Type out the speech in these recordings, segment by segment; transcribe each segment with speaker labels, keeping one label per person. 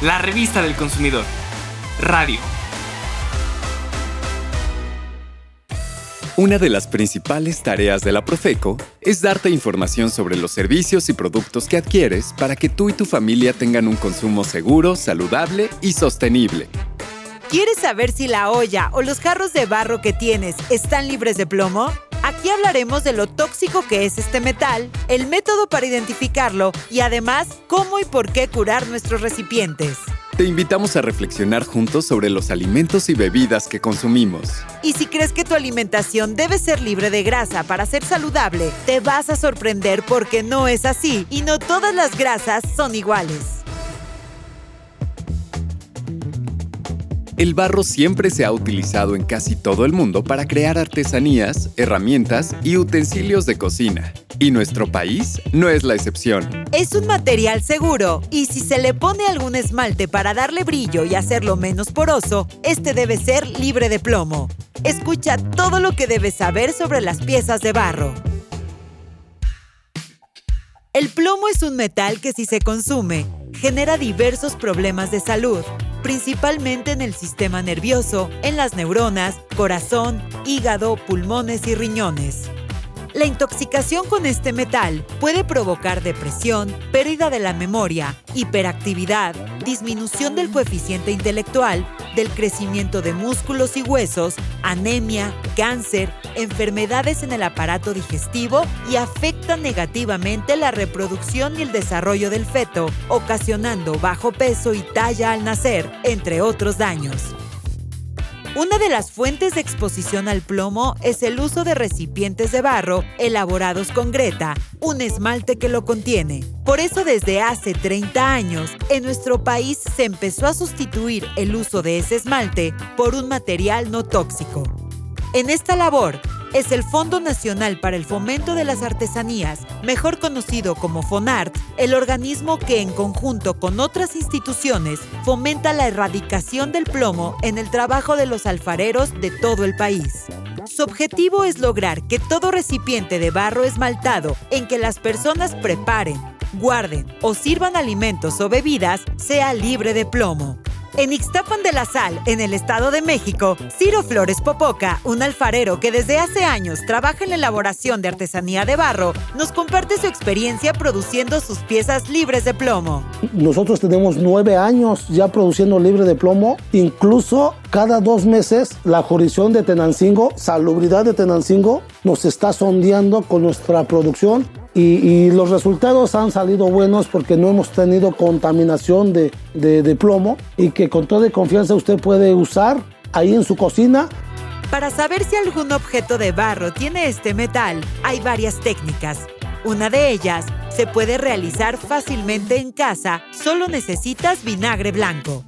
Speaker 1: la revista del consumidor. Radio.
Speaker 2: Una de las principales tareas de la Profeco es darte información sobre los servicios y productos que adquieres para que tú y tu familia tengan un consumo seguro, saludable y sostenible.
Speaker 3: ¿Quieres saber si la olla o los jarros de barro que tienes están libres de plomo? Aquí hablaremos de lo tóxico que es este metal, el método para identificarlo y además cómo y por qué curar nuestros recipientes.
Speaker 2: Te invitamos a reflexionar juntos sobre los alimentos y bebidas que consumimos.
Speaker 3: Y si crees que tu alimentación debe ser libre de grasa para ser saludable, te vas a sorprender porque no es así y no todas las grasas son iguales.
Speaker 2: El barro siempre se ha utilizado en casi todo el mundo para crear artesanías, herramientas y utensilios de cocina. Y nuestro país no es la excepción.
Speaker 3: Es un material seguro y si se le pone algún esmalte para darle brillo y hacerlo menos poroso, este debe ser libre de plomo. Escucha todo lo que debes saber sobre las piezas de barro. El plomo es un metal que si se consume, genera diversos problemas de salud, principalmente en el sistema nervioso, en las neuronas, corazón, hígado, pulmones y riñones. La intoxicación con este metal puede provocar depresión, pérdida de la memoria, hiperactividad, disminución del coeficiente intelectual, del crecimiento de músculos y huesos, anemia, cáncer, enfermedades en el aparato digestivo y afecta negativamente la reproducción y el desarrollo del feto, ocasionando bajo peso y talla al nacer, entre otros daños. Una de las fuentes de exposición al plomo es el uso de recipientes de barro elaborados con greta, un esmalte que lo contiene. Por eso desde hace 30 años, en nuestro país se empezó a sustituir el uso de ese esmalte por un material no tóxico. En esta labor, es el Fondo Nacional para el Fomento de las Artesanías, mejor conocido como FONART, el organismo que en conjunto con otras instituciones fomenta la erradicación del plomo en el trabajo de los alfareros de todo el país. Su objetivo es lograr que todo recipiente de barro esmaltado en que las personas preparen, guarden o sirvan alimentos o bebidas sea libre de plomo. En Ixtapan de la Sal, en el Estado de México, Ciro Flores Popoca, un alfarero que desde hace años trabaja en la elaboración de artesanía de barro, nos comparte su experiencia produciendo sus piezas libres de plomo.
Speaker 4: Nosotros tenemos nueve años ya produciendo libre de plomo. Incluso cada dos meses la jurisdicción de Tenancingo, Salubridad de Tenancingo, nos está sondeando con nuestra producción y, los resultados han salido buenos porque no hemos tenido contaminación de, de plomo y que con toda confianza usted puede usar ahí en su cocina
Speaker 3: para saber si algún objeto de barro tiene este metal, hay varias técnicas. Una de ellas se puede realizar fácilmente en casa, solo necesitas vinagre blanco.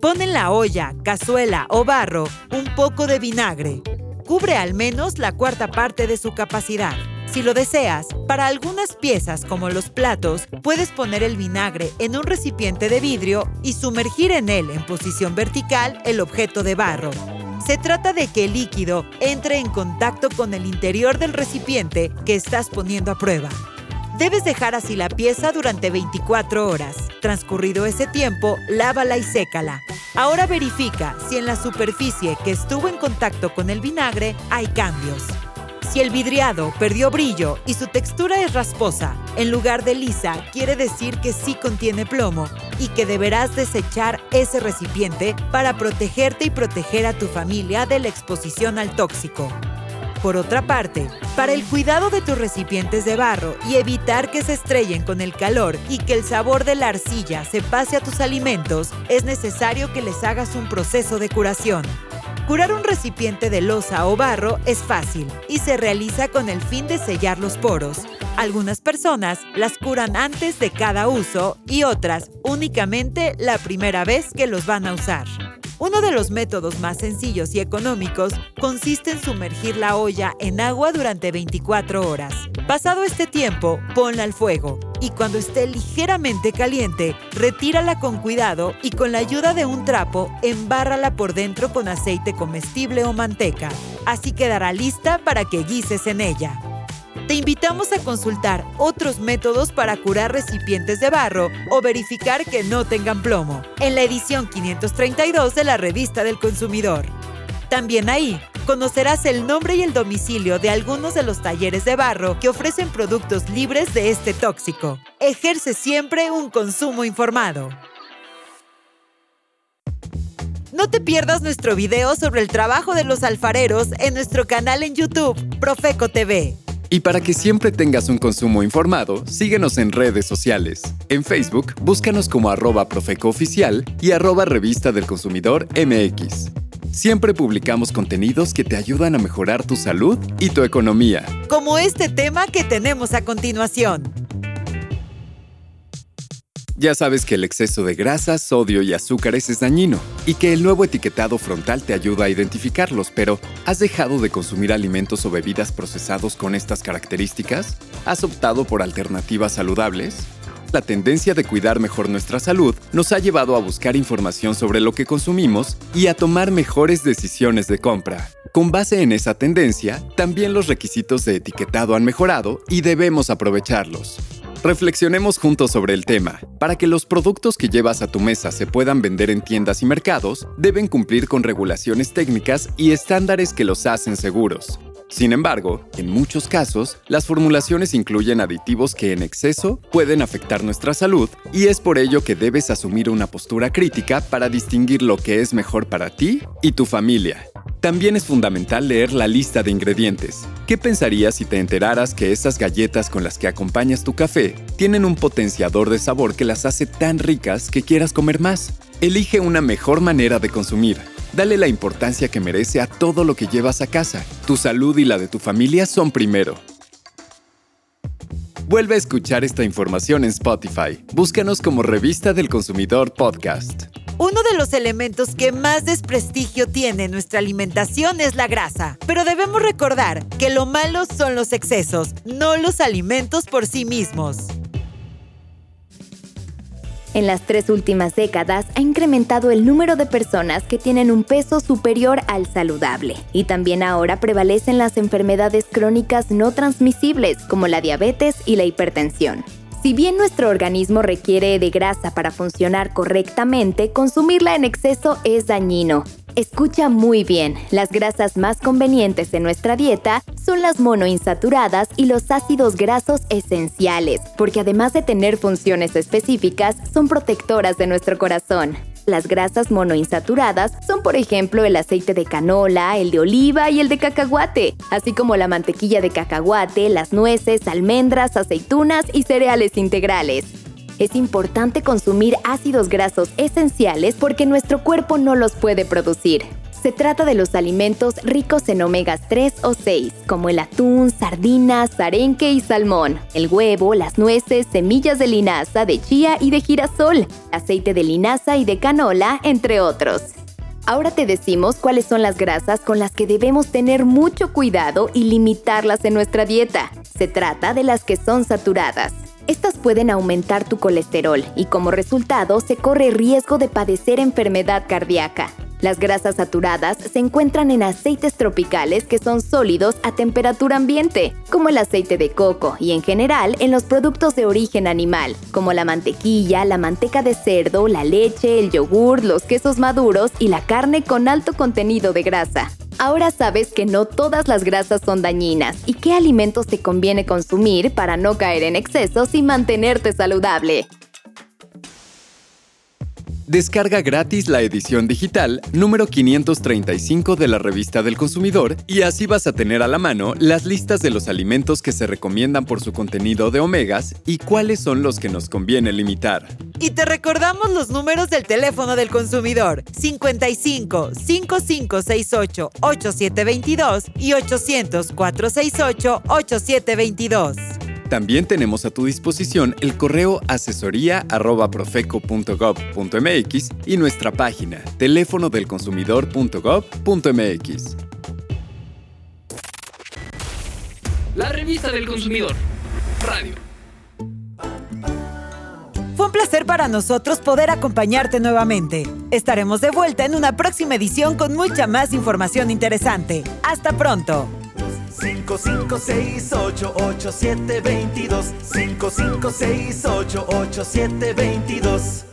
Speaker 3: Pon en la olla, cazuela o barro un poco de vinagre. Cubre al menos la cuarta parte de su capacidad. Si lo deseas, para algunas piezas como los platos, puedes poner el vinagre en un recipiente de vidrio y sumergir en él en posición vertical el objeto de barro. Se trata de que el líquido entre en contacto con el interior del recipiente que estás poniendo a prueba. Debes dejar así la pieza durante 24 horas. Transcurrido ese tiempo, lávala y sécala. Ahora verifica si en la superficie que estuvo en contacto con el vinagre hay cambios. Si el vidriado perdió brillo y su textura es rasposa, en lugar de lisa, quiere decir que sí contiene plomo y que deberás desechar ese recipiente para protegerte y proteger a tu familia de la exposición al tóxico. Por otra parte, para el cuidado de tus recipientes de barro y evitar que se estrellen con el calor y que el sabor de la arcilla se pase a tus alimentos, es necesario que les hagas un proceso de curación. Curar un recipiente de losa o barro es fácil y se realiza con el fin de sellar los poros. Algunas personas las curan antes de cada uso y otras únicamente la primera vez que los van a usar. Uno de los métodos más sencillos y económicos consiste en sumergir la olla en agua durante 24 horas. Pasado este tiempo, ponla al fuego y cuando esté ligeramente caliente, retírala con cuidado y con la ayuda de un trapo, embárrala por dentro con aceite comestible o manteca. Así quedará lista para que guises en ella. Te invitamos a consultar otros métodos para curar recipientes de barro o verificar que no tengan plomo, en la edición 532 de la Revista del Consumidor. También ahí conocerás el nombre y el domicilio de algunos de los talleres de barro que ofrecen productos libres de este tóxico. Ejerce siempre un consumo informado. No te pierdas nuestro video sobre el trabajo de los alfareros en nuestro canal en YouTube, Profeco TV.
Speaker 2: Y para que siempre tengas un consumo informado, síguenos en redes sociales. En Facebook, búscanos como arroba profecooficial y arroba revista del consumidor MX. Siempre publicamos contenidos que te ayudan a mejorar tu salud y tu economía.
Speaker 3: Como este tema que tenemos a continuación.
Speaker 2: Ya sabes que el exceso de grasas, sodio y azúcares es dañino y que el nuevo etiquetado frontal te ayuda a identificarlos, pero ¿has dejado de consumir alimentos o bebidas procesados con estas características? ¿Has optado por alternativas saludables? La tendencia de cuidar mejor nuestra salud nos ha llevado a buscar información sobre lo que consumimos y a tomar mejores decisiones de compra. Con base en esa tendencia, también los requisitos de etiquetado han mejorado y debemos aprovecharlos. Reflexionemos juntos sobre el tema. Para que los productos que llevas a tu mesa se puedan vender en tiendas y mercados, deben cumplir con regulaciones técnicas y estándares que los hacen seguros. Sin embargo, en muchos casos, las formulaciones incluyen aditivos que en exceso pueden afectar nuestra salud y es por ello que debes asumir una postura crítica para distinguir lo que es mejor para ti y tu familia. También es fundamental leer la lista de ingredientes. ¿Qué pensarías si te enteraras que esas galletas con las que acompañas tu café tienen un potenciador de sabor que las hace tan ricas que quieras comer más? Elige una mejor manera de consumir. Dale la importancia que merece a todo lo que llevas a casa. Tu salud y la de tu familia son primero. Vuelve a escuchar esta información en Spotify. Búscanos como Revista del Consumidor Podcast.
Speaker 3: Uno de los elementos que más desprestigio tiene nuestra alimentación es la grasa, pero debemos recordar que lo malo son los excesos, no los alimentos por sí mismos.
Speaker 5: En las tres últimas décadas ha incrementado el número de personas que tienen un peso superior al saludable. Y también ahora prevalecen las enfermedades crónicas no transmisibles como la diabetes y la hipertensión. Si bien nuestro organismo requiere de grasa para funcionar correctamente, consumirla en exceso es dañino. Escucha muy bien, las grasas más convenientes en nuestra dieta son las monoinsaturadas y los ácidos grasos esenciales, porque además de tener funciones específicas, son protectoras de nuestro corazón. Las grasas monoinsaturadas son, por ejemplo, el aceite de canola, el de oliva y el de cacahuate, así como la mantequilla de cacahuate, las nueces, almendras, aceitunas y cereales integrales. Es importante consumir ácidos grasos esenciales porque nuestro cuerpo no los puede producir. Se trata de los alimentos ricos en omegas 3 o 6, como el atún, sardinas, arenque y salmón, el huevo, las nueces, semillas de linaza, de chía y de girasol, aceite de linaza y de canola, entre otros. Ahora te decimos cuáles son las grasas con las que debemos tener mucho cuidado y limitarlas en nuestra dieta. Se trata de las que son saturadas. Estas pueden aumentar tu colesterol y como resultado se corre riesgo de padecer enfermedad cardíaca. Las grasas saturadas se encuentran en aceites tropicales que son sólidos a temperatura ambiente, como el aceite de coco, y en general en los productos de origen animal, como la mantequilla, la manteca de cerdo, la leche, el yogur, los quesos maduros y la carne con alto contenido de grasa. Ahora sabes que no todas las grasas son dañinas y qué alimentos te conviene consumir para no caer en excesos y mantenerte saludable.
Speaker 2: Descarga gratis la edición digital número 535 de la revista del consumidor y así vas a tener a la mano las listas de los alimentos que se recomiendan por su contenido de omegas y cuáles son los que nos conviene limitar.
Speaker 3: Y te recordamos los números del teléfono del consumidor 55 5568 8722 y 800 468 8722.
Speaker 2: También tenemos a tu disposición el correo asesoría@profeco.gov.mx y nuestra página teléfono del consumidor.gov.mx.
Speaker 1: La revista del consumidor. Radio.
Speaker 3: Fue un placer para nosotros poder acompañarte nuevamente. Estaremos de vuelta en una próxima edición con mucha más información interesante. Hasta pronto.
Speaker 6: 5, 5, 6, 8, 8, 7, 22. 5, 5, 6, 8, 8, 7, 22.